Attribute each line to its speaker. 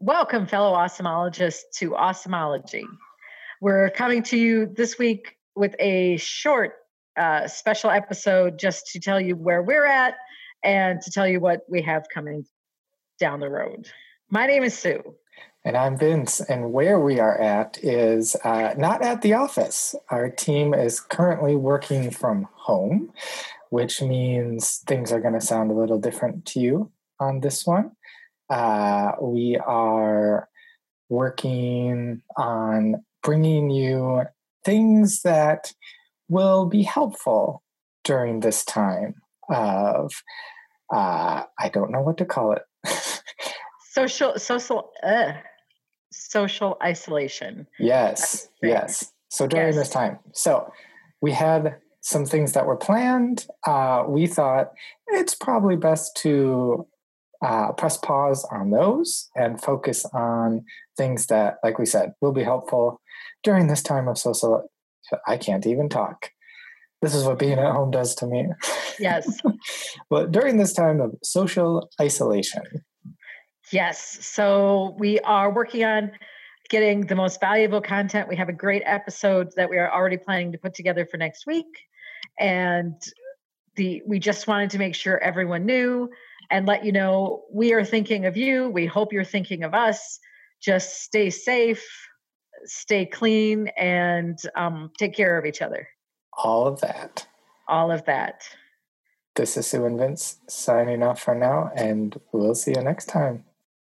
Speaker 1: Welcome, fellow awesomologists, to Awesomology. We're coming to you this week with a short uh, special episode just to tell you where we're at and to tell you what we have coming down the road. My name is Sue.
Speaker 2: And I'm Vince, and where we are at is uh, not at the office. Our team is currently working from home, which means things are going to sound a little different to you on this one. Uh, we are working on bringing you things that will be helpful during this time of, uh, I don't know what to call it.
Speaker 1: social, social, uh, social isolation.
Speaker 2: Yes, yes. So during yes. this time, so we had some things that were planned. Uh, we thought it's probably best to uh, press pause on those and focus on things that, like we said, will be helpful during this time of social. I can't even talk. This is what being at home does to me.
Speaker 1: Yes.
Speaker 2: but during this time of social isolation.
Speaker 1: Yes. So we are working on getting the most valuable content. We have a great episode that we are already planning to put together for next week. And the we just wanted to make sure everyone knew and let you know we are thinking of you. We hope you're thinking of us. Just stay safe, stay clean, and um, take care of each other.
Speaker 2: All of that.
Speaker 1: All of that.
Speaker 2: This is Sue and Vince signing off for now, and we'll see you next time.